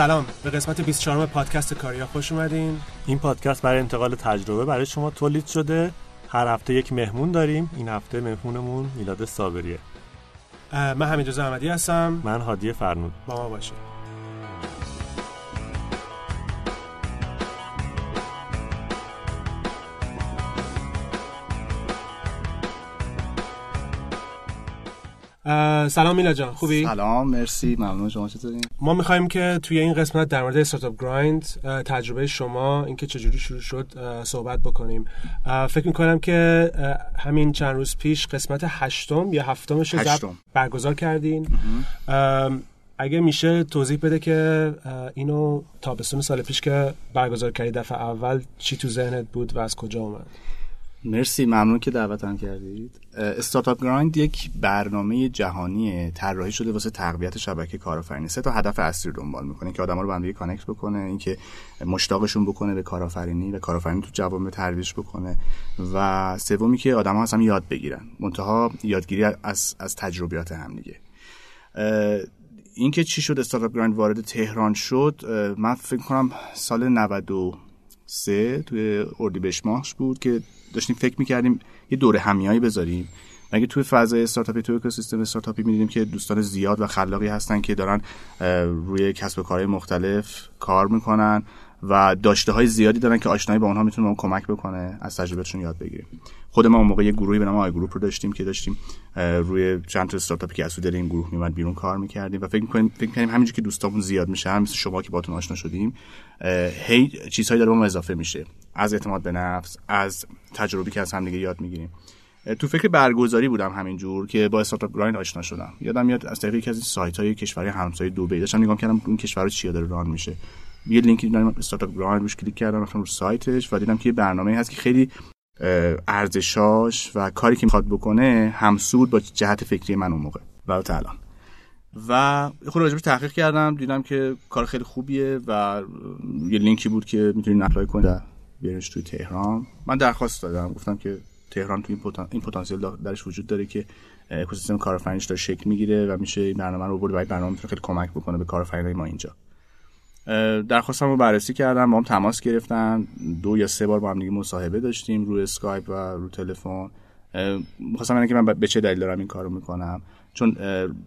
سلام به قسمت 24 پادکست کاریا خوش اومدین. این پادکست برای انتقال تجربه برای شما تولید شده. هر هفته یک مهمون داریم. این هفته مهمونمون میلاد صابریه. من همین احمدی هستم. من هادی فرنود. با ما باشید. سلام میلا جان خوبی؟ سلام مرسی ممنون. شما چطورین؟ ما می‌خوایم که توی این قسمت در مورد استارتاپ گرایند تجربه شما اینکه چجوری شروع شد صحبت بکنیم. فکر می‌کنم که همین چند روز پیش قسمت هشتم یا هفتمش رو برگزار کردین. اگه میشه توضیح بده که اینو تابستون سال پیش که برگزار کردی دفعه اول چی تو ذهنت بود و از کجا اومد؟ مرسی ممنون که دعوتم کردید. Startup Grind یک برنامه جهانی طراحی شده واسه تقویت شبکه کارآفرینی. سه تا هدف اصلی رو دنبال می‌کنه که آدما رو با هم connect بکنه اینکه مشتاقشون بکنه به کارآفرینی و کارآفرینی تو جوامع ترویج بکنه. و سومی که آدما هم یاد بگیرن. منتها یادگیری از از تجربیات هم دیگه. اینکه چی شد Startup Grind وارد تهران شد من فکر کنم سال 93 توی اردیبهشت ماهش بود که داشتیم فکر می‌کردیم یه دورهمی‌ایی بذاریم. مگه توی فضای استارتاپی توی اکوسیستم استارتاپی می‌دیدیم که دوستان زیاد و خلاقی هستن که دارن روی کسب و کارهای مختلف کار می‌کنن. و داشته های زیادی دارن که آشنایی با اونها می‌تونه کمک بکنه از تجربهشون یاد بگیریم. خود ما اون موقع یه گروهی به نام iGroup رو داشتیم که داشتیم روی چند تا استارتاپی که از این گروه میومد بیرون کار می‌کردیم و فکر می‌کنیم فکر می‌کنیم همینجوری که دوستامون زیاد میشه هم مثل شما که باتون آشنا شدیم هی چیزهایی داره ما اضافه میشه. از اعتماد به نفس از تجربی که از هم دیگه یاد می‌گیریم. تو فکر برگزاری بودم همینجور که با استارتاپ گرایند آشنا شدم. یادم میاد از طریق یکی از این سایت کشوری همسایه دبی داشتم نگاه کردم اون کشور چی داره ران میشه. یه لینکی دیدم استارتاپ گرایند روش کلیک کردم رفتم رو سایتش و دیدم که یه برنامه هست که خیلی ارزشاش و کاری که می‌خواد بکنه همسود با جهت فکری من اون موقع. و الان. و خود راجبش تحقیق کردم دیدم که کار خیلی خوبیه و یه لینکی بود که می‌تونین apply کنید بیارش توی تهران. من درخواست دادم گفتم که تهران توی این پتانسیل درش وجود داره که اکوسیستم کارآفرینیش داره شکل می‌گیره و میشه این برنامه رو برد و برنامه خیلی کمک بکنه به کارآفرینای ما اینجا. درخواستم رو بررسی کردم با هم تماس گرفتن. دو یا سه بار با هم دیگه مصاحبه داشتیم روی اسکایپ و رو تلفن. می‌خواستم که من به چه دلیل دارم این کارو می‌کنم؟ چون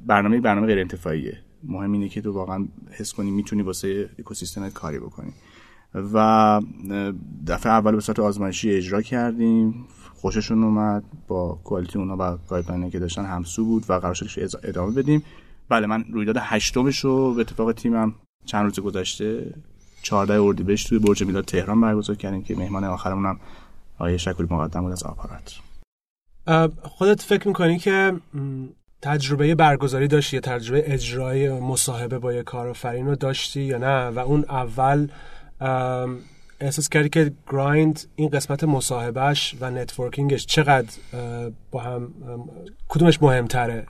برنامه برنامه غیر انتفاعیه مهم اینه که تو واقعا حس کنی می‌تونی واسه اکوسیستم کاری بکنی. و دفعه اول به صورت آزمایشی اجرا کردیم. خوششون اومد. با کوالیتی اونا و گایدلاینی که داشتن همسو بود و قرار شد ادامه بدیم. بله من رویداد هشتمش رو به اتفاق تیمم چند روز گذشته 14 اردیبهشت توی برج میلاد تهران برگزار کردیم که مهمان آخرمون هم آقای شکوری مقدم بود از آپارات. خودت فکر می‌کنی که تجربه برگزاری داشتی یا تجربه اجرای مصاحبه با یه کارآفرین رو داشتی یا نه؟ و اون اول احساس کردی که Grind این قسمت مصاحبهش و networking ش چقدر با هم کدومش مهمتره؟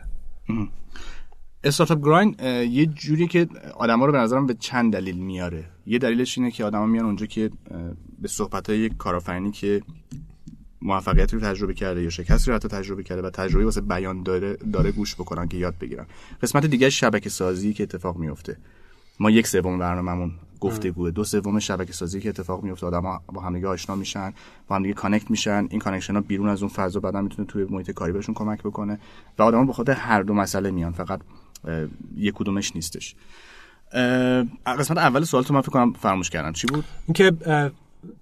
Startup Grind یه جوری که آدما رو به نظرم به چند دلیل میاره. یه دلیلش اینه که آدما میان اونجا که به صحبت های یک کارآفرینی که موفقیت رو تجربه کرده یا شکست رو حتی تجربه کرده و تجربه واسه بیان داره داره گوش بکنن که یاد بگیرن. قسمت دیگه شبکه سازی که اتفاق میفته. ما یک سوم برنامه‌مون گفتگوه دو سوم شبکه سازی که اتفاق میفته. آدم با همدیگه آشنا میشن با همدیگه connect میشن. این connection ها بیرون از اون فضا بعدا می‌تونه توی محیط کاری بهشون کمک بکنه و آدما به خاطر هر دو مسئله میان. فقط یک کدومش نیستش. قسمت اول سوال تو من فکر کنم فراموش کردم. چی بود؟ اینکه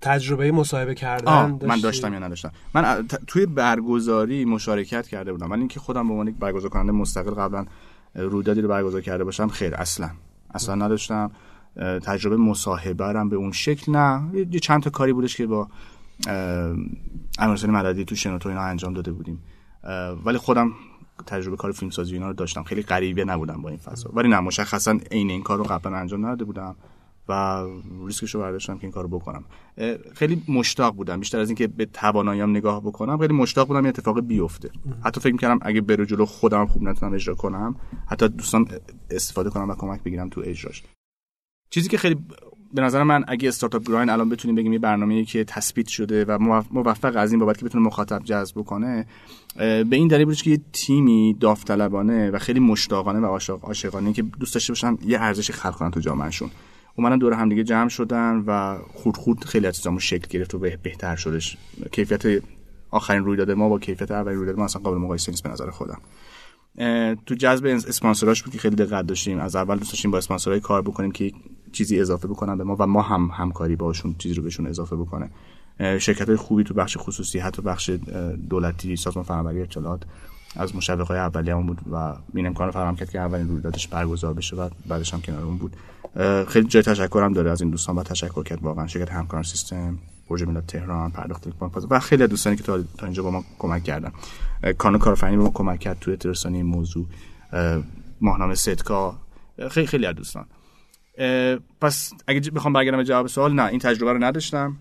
تجربه مصاحبه کردن من داشتم یا نداشتم؟ من توی برگزاری مشارکت کرده بودم. ولی اینکه خودم به عنوان یک برگزار کننده مستقل قبلا رویدادی رو برگزار کرده باشم خیر اصلا. اصلا نداشتم. تجربه مصاحبه رم به اون شکل نه. یه چند تا کاری بودش که با امیرحسین مددی تو شنوتو اینا انجام داده بودیم. ولی خودم تجربه کار فیلم سازی اینا رو داشتم. خیلی غریبه نبودم با این فضا. ولی نه مشخصا عین این کار رو قبلا انجام نداده بودم و ریسکش رو برداشتم که این کارو بکنم. خیلی مشتاق بودم. بیشتر از اینکه به تواناییام نگاه بکنم خیلی مشتاق بودم این اتفاق بیفته. حتی فکر می‌کردم اگه بره جلو خودم خوب نتونم اجرا کنم حتی دوستان استفاده کنم و کمک بگیرم تو اجراش. چیزی که خیلی به نظر من اگه استارتاپ گراین الان بتونیم بگیم یه برنامه‌ای که تثبیت شده و موفق از این بابت که بتونه مخاطب جذب بکنه به این دلیل بود که یه تیمی داوطلبانه و خیلی مشتاقانه و عاشقانه که دوست داشته باشن یه ارزش خلق کنن تو جامعهشون. اومدن دور هم دیگه جمع شدن و خود خود خیلی از چیزامون شکل گرفت و بهتر شدش. کیفیت آخرین رویداد ما با کیفیت اولین رویداد ما اصلا قابل مقایسه نیست به نظر خودم. تو جذب اسپانسراش بود که خیلی دقت داشتیم. از اول دوست داشتیم با اسپانسرای کار بکنیم که چیزی اضافه بکنن به ما و ما هم همکاری باشون چیزی رو بهشون اضافه بکنه. شرکت های خوبی تو بخش خصوصی حتی بخش دولتی سازمان فناوری اطلاعات از مشوق های اولیه‌مون بود و این امکان رو فراهم کرد که اولین رویدادش برگزار بشه و بعدش هم کنارمون بود. خیلی جای تشکرم داره از این دوستان با تشکر کرد واقعا شرکت همکاران سیستم برج میلاد تهران پرداخت و خیلی دوستانی که تا اینجا با ما کمک کردن. کانو کارفرینی به ما کمک کرد توی ترسانی موضوع. ماهنامه ستکا. خیلی خیلی از دوستان. پس اگه بخوام برگردم به جواب سوال نه این تجربه رو نداشتم.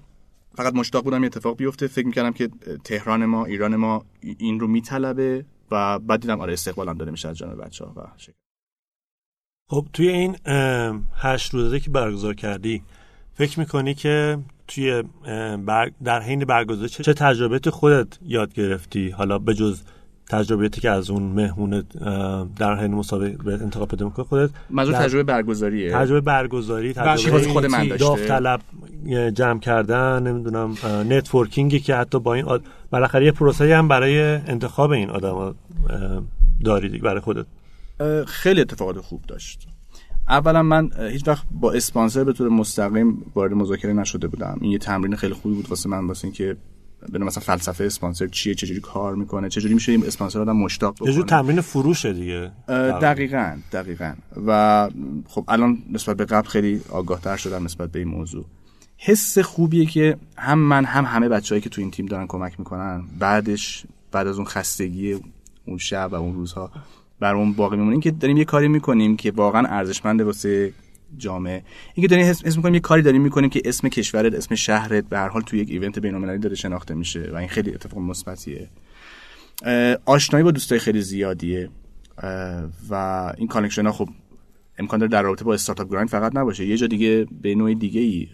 فقط مشتاق بودم یه اتفاق بیفته. فکر می‌کردم که تهران ما ایران ما این رو میطلبه و بعد دیدم آره استقبالم داده میشه از جانب بچه ها و خب توی این هشت روزه که برگزار کردی فکر می‌کنی که توی در حین برگزاری چه تجربه خودت یاد گرفتی؟ حالا به جز تجربیاتی که از اون مهمون در حین مسابقه انتخاب پیدا می‌کنه خودت منظور تجربه برگزاریه؟ تجربه برگزاری تجربه خود من داشته. داوطلب جمع کردن نمی‌دونم نتورکینگی که حتی با این آد... بالاخره یه پروسه هم برای انتخاب این آدما داری برای خودت. خیلی اتفاقات خوب داشت. اولا من هیچ وقت با اسپانسر به طور مستقیم وارد مذاکره نشده بودم. این یه تمرین خیلی خوبی بود واسه من واسه اینکه بدون مثلا فلسفه اسپانسر چیه چجوری کار می‌کنه چجوری میشه این اسپانسر آدم مشتاق بکنه. یه تمرین فروشه دیگه. دقیقا دقیقا. و خب الان نسبت به قبل خیلی آگاهتر شدم نسبت به این موضوع. حس خوبیه که هم من هم همه بچههایی که تو این تیم دارن کمک می‌کنن بعدش بعد از اون خستگی اون شب و اون روزها برامون باقی میمونه. که داریم یه کاری می‌کنیم که واقعا ارزشمنده واسه جامعه. اینکه داریم حس می‌کنیم یه کاری داریم می‌کنیم که اسم کشورت اسم شهرت به هر حال توی یک event بین‌المللی داره شناخته میشه و این خیلی اتفاق مثبتیه. آشنایی با دوستای خیلی زیادیه. و این connection ها خب امکان داره در رابطه با Startup Grind فقط نباشه. یه جا دیگه به نوع دیگه ای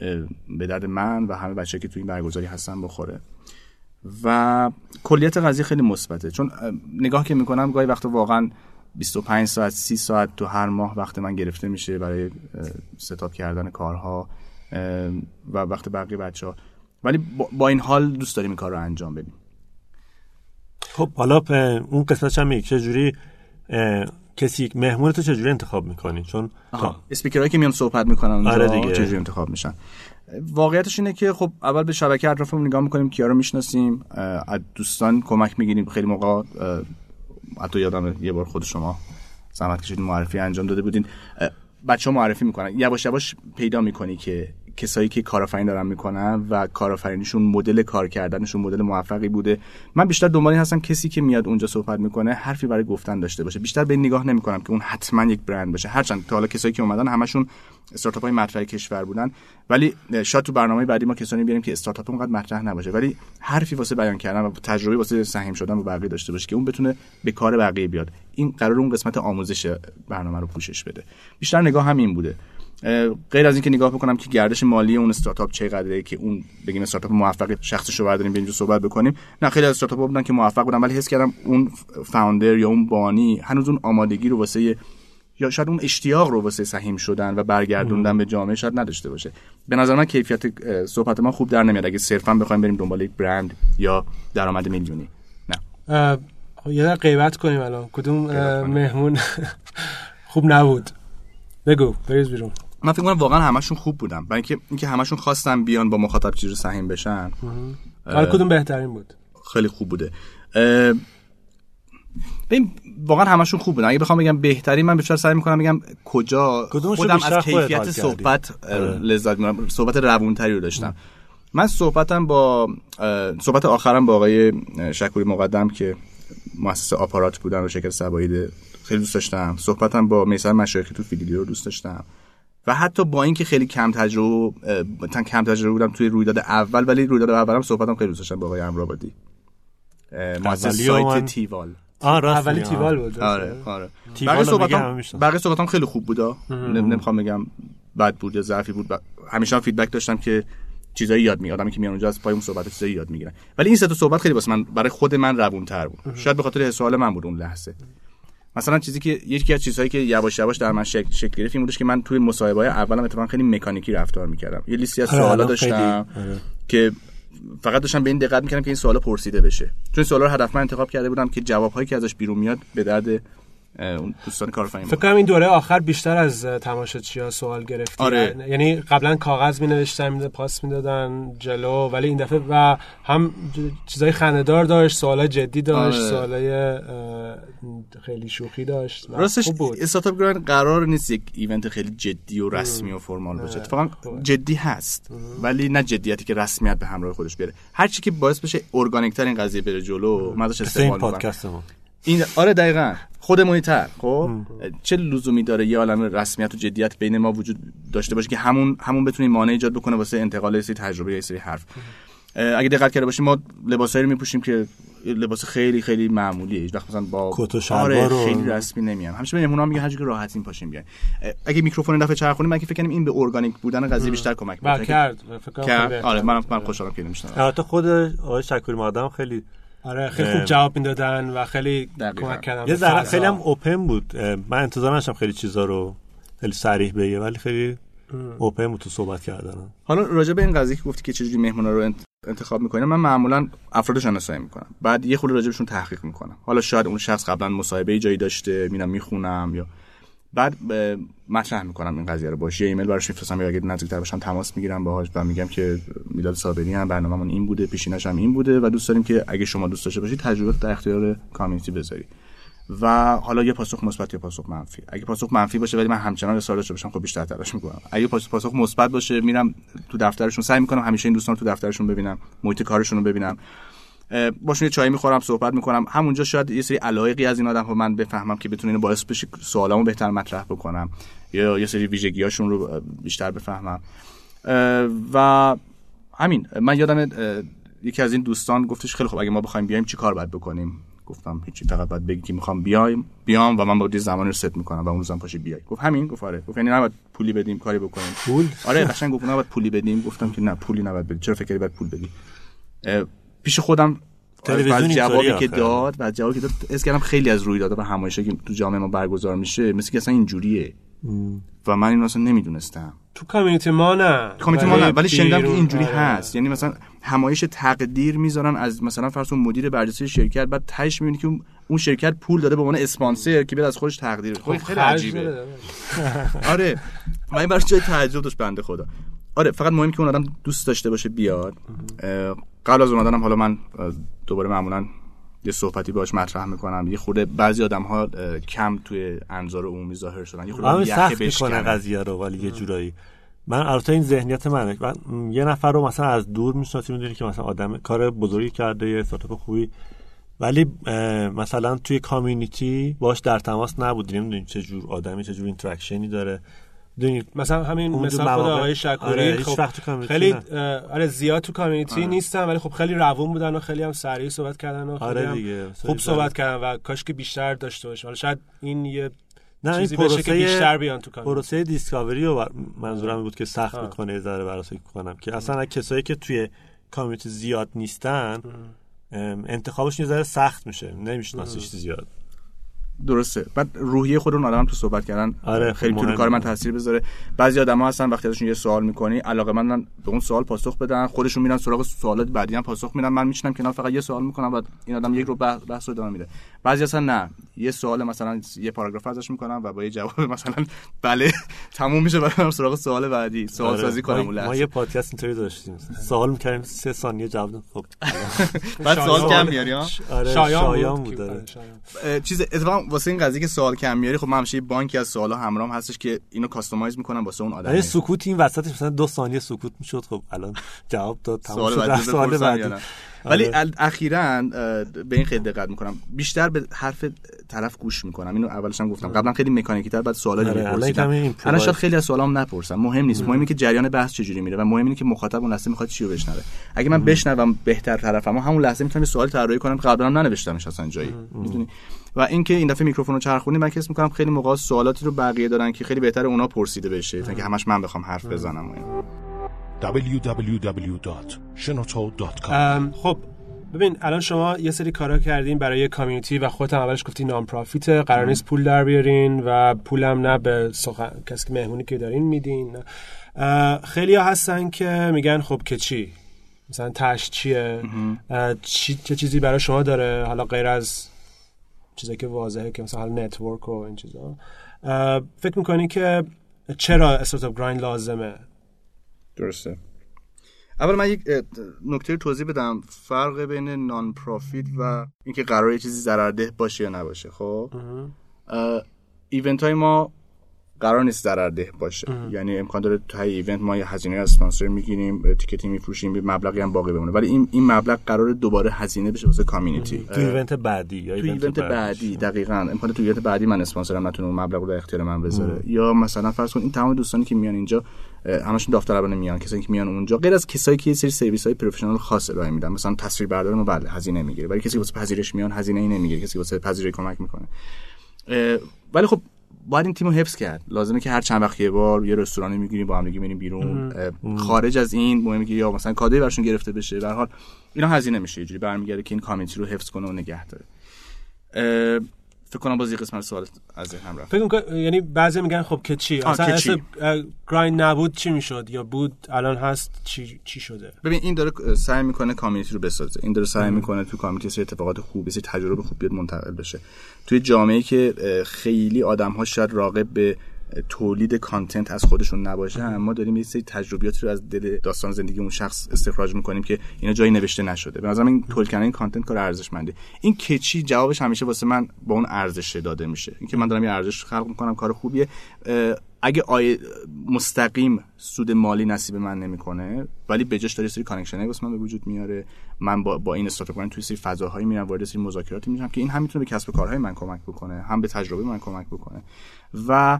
به درد من و همه بچه که توی این برگزاری هستن بخوره. و کلیت قضیه خیلی مثبته. چون نگاه که می‌کنم گاهی وقتا واقعا 25 ساعت 30 ساعت تو هر ماه وقت من گرفته میشه برای ستاپ کردن کارها و وقت بقیه بچه ها ولی با این حال دوست داریم این کار رو انجام بدیم. خب حالا اون قسمتش هم چجوری کسی مهمون تو چجوری انتخاب می‌کنی؟ چون اسپیکرهایی که میان صحبت می‌کنن اونجا آره دیگه. چجوری انتخاب میشن؟ واقعیتش اینه که خب اول به شبکه اطرافمون نگاه می‌کنیم کیا رو می‌شناسیم از دوستان کمک می‌گیریم خیلی موقع حتی یادم یه بار خود شما زحمت کشید معرفی انجام داده بودین. بچه ها معرفی می‌کنن. یواش یواش پیدا می‌کنی که کسایی که کارآفرینی دارن می‌کنن و کارآفرینیشون مدل کار کردنشون مدل موفقی بوده. من بیشتر دنبال هستم کسی که میاد اونجا صحبت می‌کنه حرفی برای گفتن داشته باشه. بیشتر به نگاه نمی‌کنم که اون حتما یک برند باشه. هرچند تا حالا کسایی که اومدن همشون استارتاپ های مطرح کشور بودن. ولی شاید تو برنامه بعدی ما کسانی بیاریم که استارتاپ اونقدر مطرح نباشه. ولی حرفی واسه بیان کردن و تجربه واسه سهم شدن با بقیه داشته باشه که اون بتونه به کار بقیه بیاد. این قرار اون قسمت آموزش برنامه رو پوشش بده. بیشتر نگاه همین بوده. غیر از اینکه نگاه بکنم که گردش مالی اون استارتاپ چقدره که اون بگیم استارتاپ موفق شخصش رو برداریم اینجا صحبت بکنیم. نه خیلی از استارتاپ بودن که موفق بودن ولی حس کردم اون فاوندر یا اون بانی هنوز اون آمادگی رو واسه یا شاید اون اشتیاق رو واسه سهیم شدن و برگردوندن به جامعه شاید نداشته باشه. به نظر من کیفیت صحبت ما خوب در نمیاد. اگه صرفا بخوایم بریم دنبال یک برند یا درآمد میلیونی. نه. یه غیبت کنیم الان. کدوم مهمون؟ خوب نبود. بگو بریز بیرون. من فکر کنم واقعا همشون خوب بودن. برای اینکه اینکه همشون خواستن بیان با مخاطب چیزی سهیم بشن. حالا کدوم بهترین بود. خیلی خوب بوده. ببین واقعا همشون خوب بودن. اگه بخوام بگم بهترین من بیشتر سعی می‌کنم بگم کجا خودم از کیفیت صحبت لذت می‌برم. صحبت روونتری رو داشتم. من صحبتم با صحبت آخرم با آقای شکوری مقدم که مؤسسه آپارات بودن و شرکت سباید خیلی دوست داشتم. صحبتم با میسر مشایخی تو فیلیدی رو دوست داشتم. و حتی با اینکه خیلی کم تجربه تن کم تجربه بودم توی رویداد اول ولی رویداد اولم صحبتم خیلی دوست داشتم با آقای امرآبادی سایت. تیوال. راست اولی تیوال بود آره آره. بقیه صحبتام بقیه صحبتام خیلی خوب بودا نمی‌خوام بگم بد بود یا ضعفی بود ب... همیشه هم فیدبک داشتم که چیزایی یاد می آدمی که میان اونجا از پای اون صحبت چیزایی یاد می‌گیرن. ولی این سه تا صحبت خیلی واسه من برای خود من روون تر بود شاید به خاطر سوال من بود اون لحظه. مثلا چیزی که یکی از چیزهایی که یواش یواش در من شکل, شکل گرفت این بودش که من توی مصاحبه های اولم اتفاقا خیلی مکانیکی رفتار می‌کردم. یه لیستی از سوالا داشتم که فقط داشتم به این دقت می‌کردم که این سوالا پرسیده بشه. چون سوالا رو هدفمند انتخاب کرده بودم که جوابهایی که ازش بیرون میاد به درد اون دوستان کارآفرین فکر کنم این دوره آخر بیشتر از تماشاچی‌ها سوال گرفتی. آره. یعنی قبلا کاغذ می نوشتن پاس می‌دادن جلو ولی این دفعه و هم چیزای خنده‌دار داشت سوالای جدی داشت آره. سوالای خیلی شوخی داشت. راستش استارتاپ گراند قرار نیست یک ایونت خیلی جدی و رسمی و فرمال باشه. اتفاقا جدی هست. ولی نه جدیتی که رسمیت به همراه خودش بیاره. هر چی که باعث بشه ارگانیک تر این قضیه بره جلو من ازش استفاده پادکست این آره دقیقا. خودمونی تر خب. چه لزومی داره یه عالم رسمیت و جدیت بین ما وجود داشته باشه که همون همون بتونه مانع ایجاد بکنه واسه انتقال سری تجربه یا سری حرف. اگه دقت کرده باشیم ما لباسایی رو میپوشیم که لباس خیلی خیلی معمولیه. هیچ وقت مثلا با کت و آره خیلی رسمی نمیان همیشه مهمونا میگن هر که راحتین پاشیم بیاین. اگه میکروفون دفعه چرخونیم من که فکر کنم این به ارگانیک بودن قضیه بیشتر کمک می‌کنه. کرد. فکر آره من من خوشحالم که نمیشنم البته خود آقای شکوری مادام خیلی آره خیلی خوب جواب می‌دادن و خیلی کمک کردن یه ذره خیلی هم اوپن بود. من انتظار داشتم خیلی چیزا رو خیلی صریح بگه ولی خیلی اوپن بود تو صحبت کردن. حالا راجع به این قضیه که گفتی که چجوری مهمونا رو انتخاب می‌کنم من معمولا افراد شناسایی می‌کنم. بعد یه خورده راجبشون تحقیق می‌کنم. حالا شاید اون شخص قبلا مصاحبه جایی داشته میرم می‌خونم یا بعد مطرح می‌کنم این قضیه رو. باشه ایمیل براش میفرستم یا اگه نزدیکتر باشم تماس می‌گیرم باهاش و میگم که میلاد صابری هم برنامه‌مون این بوده پیشینش هم این بوده و دوست داریم که اگه شما دوست داشته باشید تجربه در اختیار کامیونیتی بذاری و حالا یه پاسخ مثبت یا پاسخ منفی. اگه پاسخ منفی باشه ولی من همچنان اصرار داشته باشم خب بیشتر تلاش می‌کنم. اگه پاسخ مثبت باشه میرم تو دفترشون سعی می‌کنم همیشه این دوستان رو تو دفترشون ببینم محیط کارشون رو ببینم. باشون یه چای می‌خورم صحبت می‌کنم. همونجا شاید یه سری علایقی از این آدم ها من بفهمم که بتونه باعث بشه سوالامو بهتر مطرح بکنم. یا یه سری ویژگیاشون رو بیشتر بفهمم. و همین من یادم یکی از این دوستان گفتش خیلی خب اگه ما بخوایم بیایم چی کار باید بکنیم؟ گفتم هیچی فقط باید بگی که می‌خوام بیایم بیام و من با زمان رو ست می‌کنم و اون روزم پاشی بیای. گفت همین گفت آره. گفت یعنی نباید پولی بدیم کاری بکنیم. پول؟ آره قشنگ گفت نباید پولی بدیم. گفتم که نه پولی نباید بدیم. چرا فکر باید پول بدی؟ پیش خودم تلویزیون جوابی که داد و جوابی که داد اس کردم خیلی از رویدادها و همایشا که تو جامعه ما برگزار میشه مثل که اصلا اینجوریه. و من این اصلا نمی‌دونستم. تو کامیونیتی ما نه. کامیونیتی ما نه ولی شنیدم که اینجوری آره. هست. یعنی مثلا همایش تقدیر می‌ذارن از مثلا فرض مدیر برجسته شرکت بعد تهش می‌بینی که اون شرکت پول داده به عنوان اسپانسر که بیاد از خودش تقدیر خب خیلی عجیبه. آره. من این براش جای تعجب داشت بنده خدا. آره فقط مهم که اون آدم دوست داشته باشه بیاد. قبل از اومدنم حالا من دوباره معمولا یه صحبتی باش مطرح می‌کنم. یه خورده بعضی آدم ها کم توی انظار عمومی ظاهر شدن. یه خورده سخت می‌کنه قضیه رو ولی یه جورایی. من البته این ذهنیت منه. من یه نفر رو مثلا از دور می‌شناسی می‌دونی که مثلا آدم کار بزرگی کرده یه استارتاپ خوبی. ولی مثلا توی community باش در تماس نبودیم. نمی‌دونیم چه جور آدمی چه جور interaction ی داره. دونید مثلا همین مثلا خود آقای شکوری آره خب خیلی آره زیاد تو community آره. نیستن ولی خب خیلی روون بودن و خیلی هم سریع صحبت کردن و آره دیگه. خوب صحبت کردن و کاش که بیشتر داشته باشه حالا شاید این یه نه این پروسه که بیشتر بیان تو کامیونیتی. پروسه دیسکاوری رو منظورم بود که سخت می‌کنه ذره برای کنم که اصلا کسایی که توی کامیونیتی زیاد نیستن انتخابش یه ذره سخت میشه نمیشناسیش زیاد. درسته. بعد روحیه خودمون آدم تو صحبت کردن آره خیلی تو کار من تاثیر بذاره. بعضی آدما هستن وقتی ازشون یه سوال می‌کنی علاقه من به اون سوال پاسخ بدن خودشون میرن سراغ سوالات بعدی هم پاسخ میدن. من میشنم کنار فقط یه سوال می‌کنم بعد این آدم یک رو بحث رو ادامه میده. بعضی اصلا نه یه سوال مثلا یه پاراگراف ازش می‌کنم و با یه جواب مثلا بله تموم میشه برام سراغ سوال بعدی سوال آره. سازی کنم ما, ما یه پادکست اینطوری داشتیم. سوال می‌کردیم سه ثانیه جواب خب. بعد سوال کم میاری آره شایان بود آره. چیز اتفاقا واسه این قضیه که سوال کم میاری خب من همیشه بانکی از سوالا همراهم هستش که اینو کاستومایز می‌کنم واسه اون آدم سکوت این وسطش مثلا دو ثانیه سکوت می‌شد خب الان جواب داد تمام شد سوال بعدی. ولی آره. ال- اخیراً به این خیلی دقت می‌کنم. بیشتر به حرف طرف گوش می‌کنم. اینو اولش هم گفتم. قبلا خیلی مکانیکی تر بعد سوالا آره، دیگه الان پرسیدم. الان شاید خیلی از سوالام نپرسم. مهم نیست. مهم اینه که جریان بحث چجوری میره و مهم اینه که مخاطب اون لحظه می‌خواد چی رو بشنوه. اگه من بشنوم بهتر طرفم همون لحظه می‌تونم یه سوال طراحی کنم قبلا هم ننوشتمش اصلا جایی. می‌دونی؟ و اینکه این دفعه میکروفون رو چرخوندیم من حس می‌کنم خیلی موقع سوالاتی رو بقیه دارن که خیلی بهتر اونا پرسیده بشه. تا اینکه همش من بخوام حرف بزنم www.shenoto.com خب ببین الان شما یه سری کارا کردین برای کامیونیتی و خودت هم اولش گفتی نام پرافیت قرار نیست پول در بیارین و پولم نه به سخن... کسی که مهمونی که دارین میدین. خیلی ها هستن که میگن خب که چی؟ مثلا تش چیه؟ چی چه چیزی برای شما داره؟ حالا غیر از چیزایی که واضحه که مثلا نتورک و این چیزا. فکر می‌کنی که چرا Startup Grind لازمه؟ درسته. اول من یک نکته رو توضیح بدم. فرق بین non profit و اینکه قرار یه چیزی ضررده باشه یا نباشه خب؟ event های ما قرار نیست ضررده باشه. یعنی امکان داره تا event ما یه هزینه از اسپانسر می‌گیریم اه، ticket ی میفروشیم به مبلغی هم باقی بمونه. ولی این این مبلغ قرار دوباره هزینه بشه واسه community. تو event بعدی یا تو event بعدی دقیقا. امکان تو ایونت بعدی من اسپانسرم نتونه اون مبلغ رو در اختیار من بذاره. یا مثلا فرض کن این تمام دوستانی که میان اینجا اه، همشون داوطلبانه میان. کسایی که میان اونجا غیر از کسایی که یه سری سرویس های پروفشنال خاص ارائه میدن. مثلا تصویر بردار ما بله هزینه می‌گیره. ولی کسی که واسه پذیرش میان هزینه ای نمی‌گیره. کسی واسه پذیرش کمک می‌کنه. اه، ولی خب باید این تیم رو حفظ کرد. لازمه که هر چند وقت یه بار یه رستورانی می‌گیریم با هم دیگه میریم بیرون. خارج از این مهمه که یا مثلا کادوی براشون گرفته بشه به هر حال اینا هزینه میشه. یه جوری برمیگرده که این community رو حفظ کنه و نگه داره. فکر کنم باز یه قسمت سوال از ذهنم رفت. فکر می‌کنم یعنی بعضی میگن خب که چی؟ اصلا که چی؟ Grind نبود چی می‌شد؟ یا بود الان هست چی چی شده؟ ببین این داره سعی می‌کنه community رو بسازه. این داره سعی می‌کنه تو community سری اتفاقات خوب سری تجربه خوب بیاد منتقل بشه. توی جامعه که خیلی آدم ها شاید راغب به تولید content از خودشون نباشه اما داریم یه سری تجربیاتی رو از دل داستان زندگی اون شخص استخراج می‌کنیم که اینا جایی نوشته نشده. به نظرم این تولید کردن این content کار ارزشمنده. این که چی جوابش همیشه واسه من با اون ارزش داده میشه. اینکه من دارم یه ارزش خلق می‌کنم کار خوبیه. اگه آی مستقیم سود مالی نصیب من نمی‌کنه ولی به جاش داره سری connection ای واسه من به وجود میاره. من با, با این استارتاپ توی سری فضاهایی میرم وارد سری مذاکراتی میشم که این هم می‌تونه به کسب و کارهای من کمک بکنه هم به تجربه من کمک بکنه. و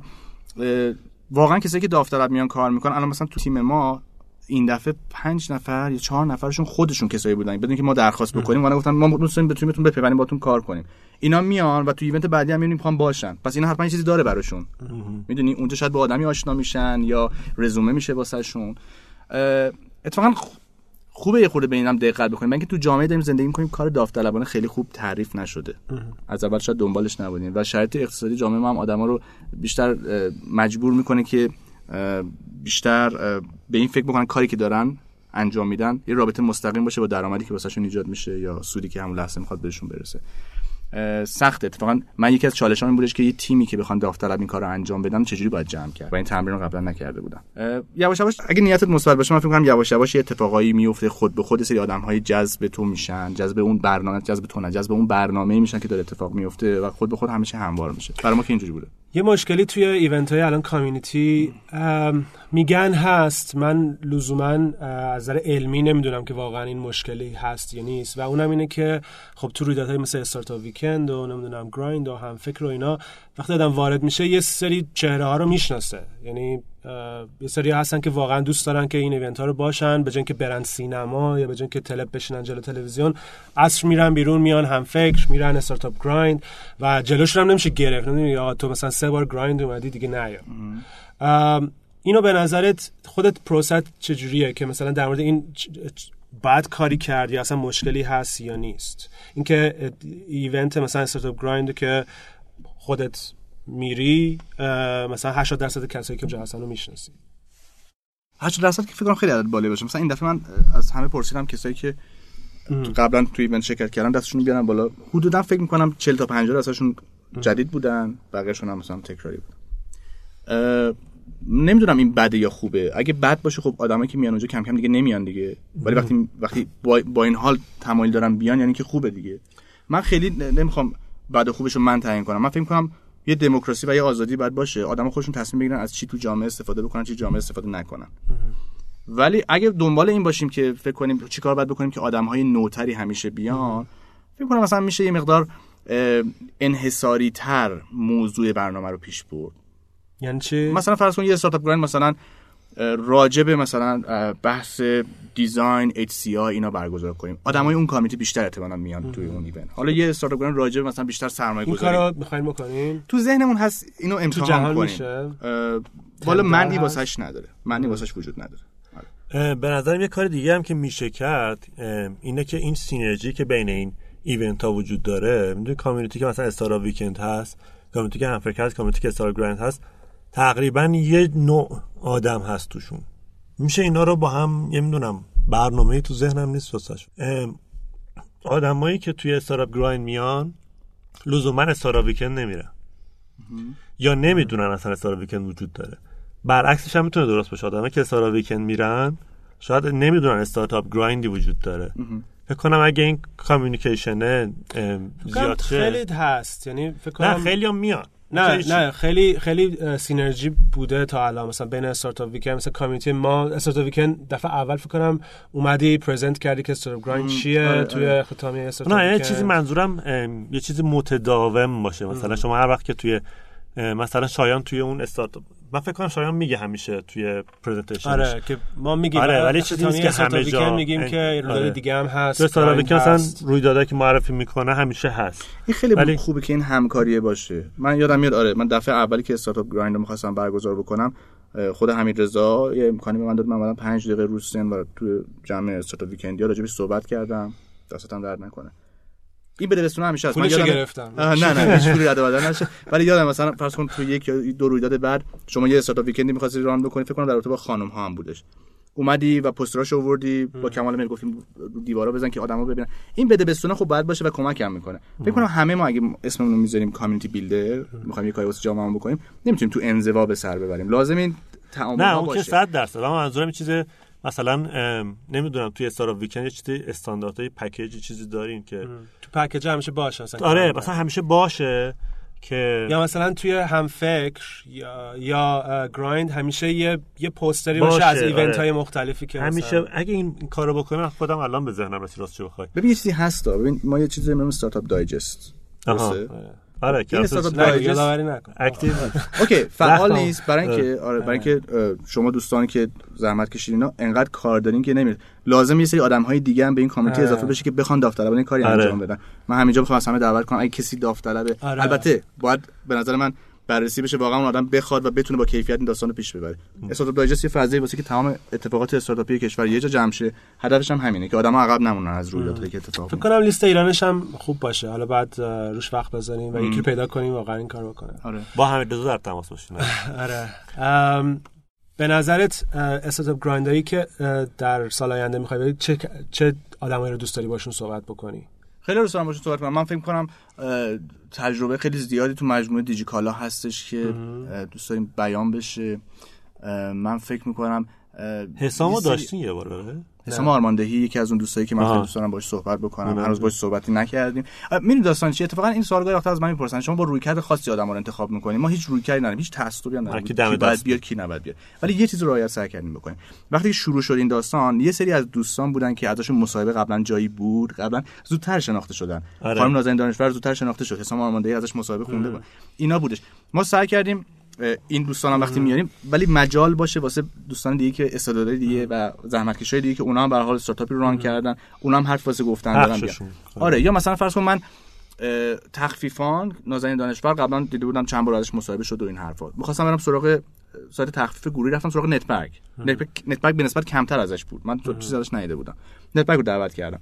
واقعا کسایی که داوطلب میان کار می‌کنن الان مثلا تو تیم ما این دفعه پنج نفر یا چهار نفرشون خودشون کسایی بودن. بدون که ما درخواست بکنیم اونا گفتن ما دوست داریم بتونیم بهتون بپیوندیم باتون کار کنیم. اینا میان و تو ایونت بعدی هم می‌بینیم می‌خوان باشن. پس اینا حتما چیزی داره براشون. می‌دونی؟ اونجا شاید با آدمی آشنا میشن یا رزومه میشه واسهشون. اتفاقا خوبه یه خورده به اینم دقت بکنیم. من که تو جامعه داریم زندگی می‌کنیم کار داوطلبانه خیلی خوب تعریف نشده. از اول شاید دنبالش نبودیم. و شرایط اقتصادی جامعه ما هم آدما رو بیشتر مجبور می‌کنه که بیشتر به این فکر بکنن کاری که دارن انجام میدن یه رابطه مستقیم باشه با درآمدی که واسهشون ایجاد میشه یا سودی که همون لحظه می‌خواد بهشون برسه. اه، سخته. اتفاقا من یکی از چالشام این بودش که یه تیمی که بخوان داوطلب این کار رو انجام بدن چجوری باید جمع کرد؟ و این تمرین رو قبلا نکرده بودم یواش یواش اگه نیتت مثبت باشه من فکر کنم یواش یواش یه اتفاقایی میفته خود به خود سری آدم‌های جذب تو میشن جذب اون برنامه جذب تو نه جذب اون برنامه میشن که داره اتفاق میفته و خود به خود همیشه هموار میشه. برای ما که اینجوری بوده. یه مشکلی توی ایونت های الان کامیونیتی ام، میگن هست. من لزوما از نظر علمی نمی‌دونم که واقعا این مشکلی هست یا نیست. و اونم اینه که خب تو رویدادهای مثل استارتاپ ویکند و نمی‌دونم گرایند و هم فکر و اینا وقتی آدم وارد میشه یه سری چهره ها رو می‌شناسه. یعنی یه سری هستن که واقعا دوست دارن که این ایونت ها رو باشن به اینکه برن سینما یا به اینکه تلپ بشینن جلو تلویزیون عصر میرن بیرون میان هم فکر میرن استارتاپ گرایند و جلوشون هم نمیشه گرفت. نمی‌دونی یا تو مثلا سه بار گرایند اومدی دیگه نیا اینو به نظرت خودت پروست چجوریه که مثلا در مورد این بعد کاری کرد یا اصلا مشکلی هست یا نیست؟ اینکه ایونت مثلا استارتاپ گرایند که خودت میری مثلا 80 درصد کسایی که اونجا هستن رو می‌شناسی. 80 درصد که فکر کنم خیلی عدد بالایی باشه. مثلا این دفعه من از همه پرسیدم کسایی که قبلا تو ایونت شرکت کردن دستشون بیارن بالا. حدودا فکر می‌کنم 40 تا 50 درصدشون جدید بودن بقیه‌شون هم مثلا تکراری بودن نمی‌دونم این بده یا خوبه. اگه بد باشه خب آدمایی که میان اونجا کم کم دیگه نمیان دیگه. ولی وقتی وقتی با, با این حال تمایل دارن بیان یعنی که خوبه دیگه. من خیلی نمی‌خوام بد و خوبش رو من تعیین کنم. من فکر می‌کنم یه دموکراسی و یه آزادی باید باشه. آدم خودشون تصمیم بگیرن از چی تو جامعه استفاده بکنن چی جامعه استفاده نکنن. ولی اگه دنبال این باشیم که فکر کنیم چیکار باید بکنیم که آدم های نوتری همیشه بیان فکر کنم مثلا میشه یه مقدار انحصاری تر موضوع برنامه رو پیش برد. یعنی چی؟ مثلا فرض کن یه Startup Grind مثلا راجب مثلا بحث design HCI اینا برگزار کنیم. آدمای اون community بیشتر احتمالاً میان توی اون event حالا یه Startup Grind راجب مثلا بیشتر سرمایه این گذاری. کارو می‌خواین بکنین تو ذهنمون هست اینو تو امتحان جهان کنیم. والا هست؟ واسش نداره. معنی واسش وجود نداره. به نظرم یه کار دیگه هم که میشه کرد اینه که این سینرژی که بین این ایونت ها وجود داره می‌دونی کامیونیتی که مثلا استارا ویکند هست کامیونیتی که همفکر هست کامیونیتی که استار گرند هست تقریبا یه نوع آدم هست توشون. میشه اینا رو با هم یه می‌دونم برنامه تو ذهنم نیست واسش. آدمایی که توی استاراپ گرایند میان لزوما استارا ویکند نمیرن. یا نمی‌دونن اصلا استارا ویکند وجود داره. برعکسش هم می‌تونه درست باشه. آدمایی که استارا ویکند میرن شاید نمی‌دونن Startup Grind ی وجود داره. فکر کنم اگه این communication ه زیاد شه. خیلی هست. یعنی فکر کنم نه خیلی هم میان. نه نه خیلی خیلی synergy بوده تا الان مثلا بین Startup Weekend مثلا community ما Startup Weekend دفعه اول فکر کنم اومدی present کردی که Startup Grind چیه آره، توی آره. اختتامیه استارتاپ نه یه. چیزی منظورم یه چیزی متداوم باشه مثلا شما هر وقت که توی مثلا شایان توی اون استارتاپ من فکر کنم شایان میگه همیشه توی presentation ش آره که ما میگیم آره، ولی ختامی چیزی نیست که همه جا- میگیم آره. که رویداد دیگه هم هست تو Startup Grind که مثلا هست. رویدادایی که معرفی می‌کنه همیشه هست. این خیلی ولی- خوبه که این همکاریه باشه. من یادم میاد آره من دفعه اولی که Startup Grind رو می‌خواستم برگزار بکنم خود حمید رضا یه امکانی به من داد من اومدم 5 دقیقه رو سن و تو جمع Startup Weekend یا راجبش صحبت کردم. دستم درد نکنه. این بده بستونه همیشه هست من یادم- گرفتم. نه نه هیچ پولی رد و بدل نشه. ولی یادم مثلا فرض کن تو یک یا دو رویداد بعد شما یه Startup Weekend ی می‌خواستی run بکنی فکر کنم در رابطه با خانم ها هم بودش. اومدی و پوستراش آوردی با کمال میل گفتیم دیوارا بزن که آدما ببینن. این بده بستونه خب باید باشه و کمک هم می‌کنه. فکر کنم همه ما اگه اسممون رو می‌ذاریم کامیونیتی بیلدر می‌خوایم یه کاری واسه جامعه بکنیم نمی‌تونیم تو انزوا به سر ببریم. لازم این تعامل نه اون که باشه. صد درصد. اما منظورم چیز مثلا نمی‌دونم توی استارتاپ ویکند یه چیزی استانداردهای پکیج چیزی دارین که تو پکیج همیشه باشه مثلا آره. مثلا همیشه باشه که یا مثلا توی هم فکر یا یا گرایند همیشه یه یه پوستری باشه، باشه از آره. ایونت های مختلفی که همیشه مثلا- اگه این کارو بکنم خودم الان به ذهنم رسید راست چه بخوای. ببین یه چیزی هستا ببین ما یه چیزی داریم Startup Digest آره که این اصلا استارتاپ نه Digest- یادآوری نکن active okay فعال. نیست برای اینکه آره برای اینکه شما دوستانی که زحمت کشیدین اینا انقدر کار دارین که نمیره لازم یه سری آدم های دیگه هم به این community آره. اضافه بشه که بخوان داوطلبانه کاری آره. انجام بدن من همینجا می‌خوام از همه دعوت کنم اگه کسی داوطلبه آره. البته باید به نظر من بررسی بشه واقعا اون آدم بخواد و بتونه با کیفیت این داستان رو پیش ببره. استارتاپ دایجست یه فضایی واسه که تمام اتفاقات استارتاپی کشور یه جا جمع شه هدفش هم همینه که آدم‌ها عقب نمونن از رویدادهایی که اتفاق فکر کنم لیست ایرانش هم خوب باشه. حالا بعد روش وقت بذاریم و یکی پیدا کنیم واقعا این کار بکنه. آره. با همه دو در تماس باشین. آره. ام، به نظرت استارتاپ گرایندایی که در سال آینده می‌خوای بری چه چه آدمایی رو دوست داری باشون صحبت بکنی؟ خیلی دوست دارم باشون صحبت کنم. من فکر کنم تجربه خیلی زیادی تو مجموعه دیجیکالا هستش که دوست داریم بیان بشه. من فکر می‌کنم حسامو داشتین یه بار آره؟ حسام آرماندهی یکی از اون دوستایی که من. خیلی دوست دارم باش صحبت بکنم. اونم هنوز باش صحبتی نکردیم. می‌دونی داستان چیه؟ اتفاقا این سوال گاهی از من می‌پرسن شما با رویکرد خاصی آدم رو انتخاب می‌کنیم ما هیچ رویکردی نداریم هیچ تعصبی نداریم. کی دست بیاد کی نباید بیاد. ولی یه چیز رو رعایت سعی کردیم بکنیم. وقتی شروع شد این داستان یه سری از دوستان بودن که ازشون مصاحبه قبلا جایی بود قبلا زودتر شناخته شدن. آره. خانم نازنین دانشور زودتر شناخته شد. حسام آرماندهی ازش مصاحبه خونده بود. اینا بودش. ما سعی کردیم این دوستان هم وقتی میاریم ولی مجال باشه واسه دوستان دیگه که استعدادهای دیگه و زحمتکشای دیگه که اونا هم به حال استارتاپی رو ران کردن اونا هم حرف واسه گفتن دارن. حقشون. آره یا مثلا فرض کن من تخفیفان نازنین دانشور قبلا دیده بودم چند بار ازش مصاحبه شد و این حرفا. می‌خواستم برم سراغ سایت تخفیف گروهی رفتم سراغ نتبرگ. نتبرگ به نسبت کمتر ازش بود. من تو چیزی ازش ندیده بودم. نتبرگ رو دعوت کردم.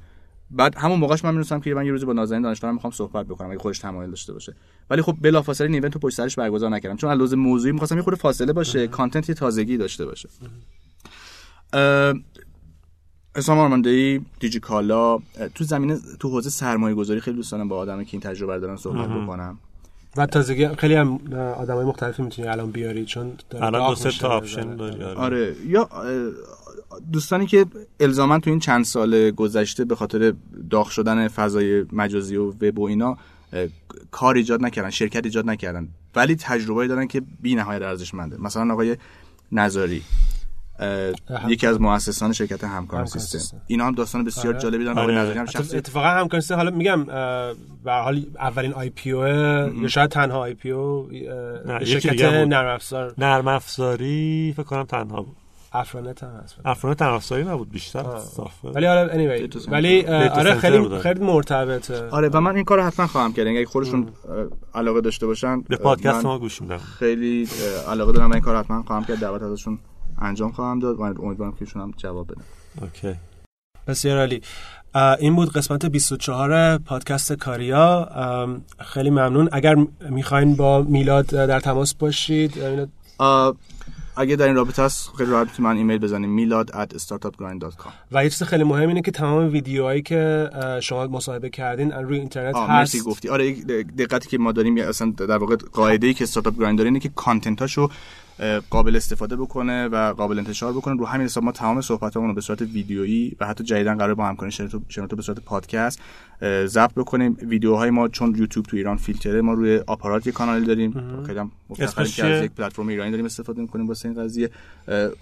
بعد همون موقعش من می‌دونستم که من یه روزی با نازنین دانشور می‌خوام صحبت بکنم اگه خودش تمایل داشته باشه. ولی خب بلافاصله این event رو پشت سرش برگزار نکردم. چون علاوه موضوعی می‌خواستم یه خورده فاصله باشه content یه تازگی داشته باشه. اه، حسام آرماندهی دیجیکالا اه، تو زمینه تو حوزه سرمایه گذاری خیلی دوست دارم با آدمی که این تجربه دارن صحبت بکنم. و تازگی خیلی هم آدمای مختلفی می‌تونی الان بیاری چون الان دو سه تا option. داری آره. آره یا دوستانی که الزاما تو این چند سال گذشته به خاطر داغ شدن فضای مجازی و وب و اینا کار ایجاد نکردن شرکت ایجاد نکردن ولی تجربه دارن که بی نهایت ارزشمنده. مثلا آقای نظاری یکی از مؤسسان شرکت همکار همکار سیستم. سیستم. اینا هم داستان بسیار آره. جالبی دارن. آره. آقای نظری هم شخص اتفاقا همکار سیستم. حالا میگم به هر حال اولین IPO یا شاید تنها IPO شرکت. نرم افزار. نرم افزاری فکر کنم تنها بود. افرانت هم هست افران نرم افزاری نبود بیشتر ولی آره anyway. ولی آره خیلی. خیلی مرتبطه. آره و من این کار رو حتما خواهم کرد. یعنی اگه خودشون علاقه داشته باشن به پادکست ما گوش میدم. خیلی علاقه دارم این کار حتما خواهم کرد. دعوت ازشون انجام خواهم داد. و امیدوارم که ایشون هم جواب بدن. اوکی. بسیار عالی. این بود قسمت 24 پادکست کاریا. خیلی ممنون. اگر می‌خواین با میلاد در تماس باشید اگه در این رابطه هست خیلی راحت من ایمیل بزنیم میلاد at startupgrind.com و یه چیز خیلی مهم اینه که تمام ویدیوهایی که شما مصاحبه کردین روی اینترنت آه هست. مرسی گفتی. آره دقتی که ما داریم اصلا در واقع قاعده ای که استارتاپ گرایند داره اینه که کانتنتاشو اه، قابل استفاده بکنه و قابل انتشار بکنه. رو همین حساب ما تمام صحبتامون رو به صورت ویدیویی و حتی جدیدا قرار با همکاری شنوتو به صورت پادکست ضبط بکنیم. ویدیوهای ما چون یوتیوب تو ایران فیلتره ما روی آپارات یه کانال داریم. خیلی هم که از؟ یک پلتفرم ایرانی داریم استفاده می‌کنیم واسه این قضیه.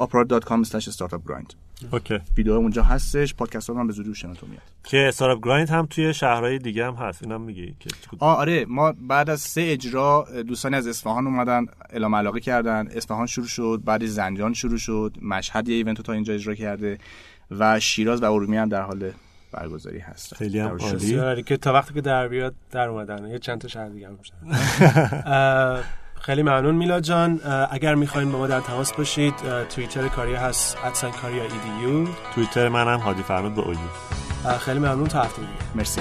aparat.com/startupgrind okay. ویدیو اونجا هستش. پادکست ها هم به زودی شنوتو میاد. که Startup Grind هم توی شهرهای دیگه هم هست. اینم میگی که آه آره. ما بعد از سه اجرا دوستانی از اصفهان اومدن اعلام علاقه کردن. اصفهان شروع شد. بعد زنجان شروع شد. مشهد یه event تا اینجا اجرا کرده. و شیراز و ارومیه هم در حال برگزاری هست خیلی هم عالی. که تا وقتی که در بیاد در اومدن. یه چند تا شهر دیگه هم خیلی ممنون میلاد جان. اگر می‌خواین با ما در تماس باشید توییتر کاریا هست ادسان کاریا ایدیو. توییتر منم هادی فرمود به اویو. خیلی ممنون. تا هفته دیگه. مرسی.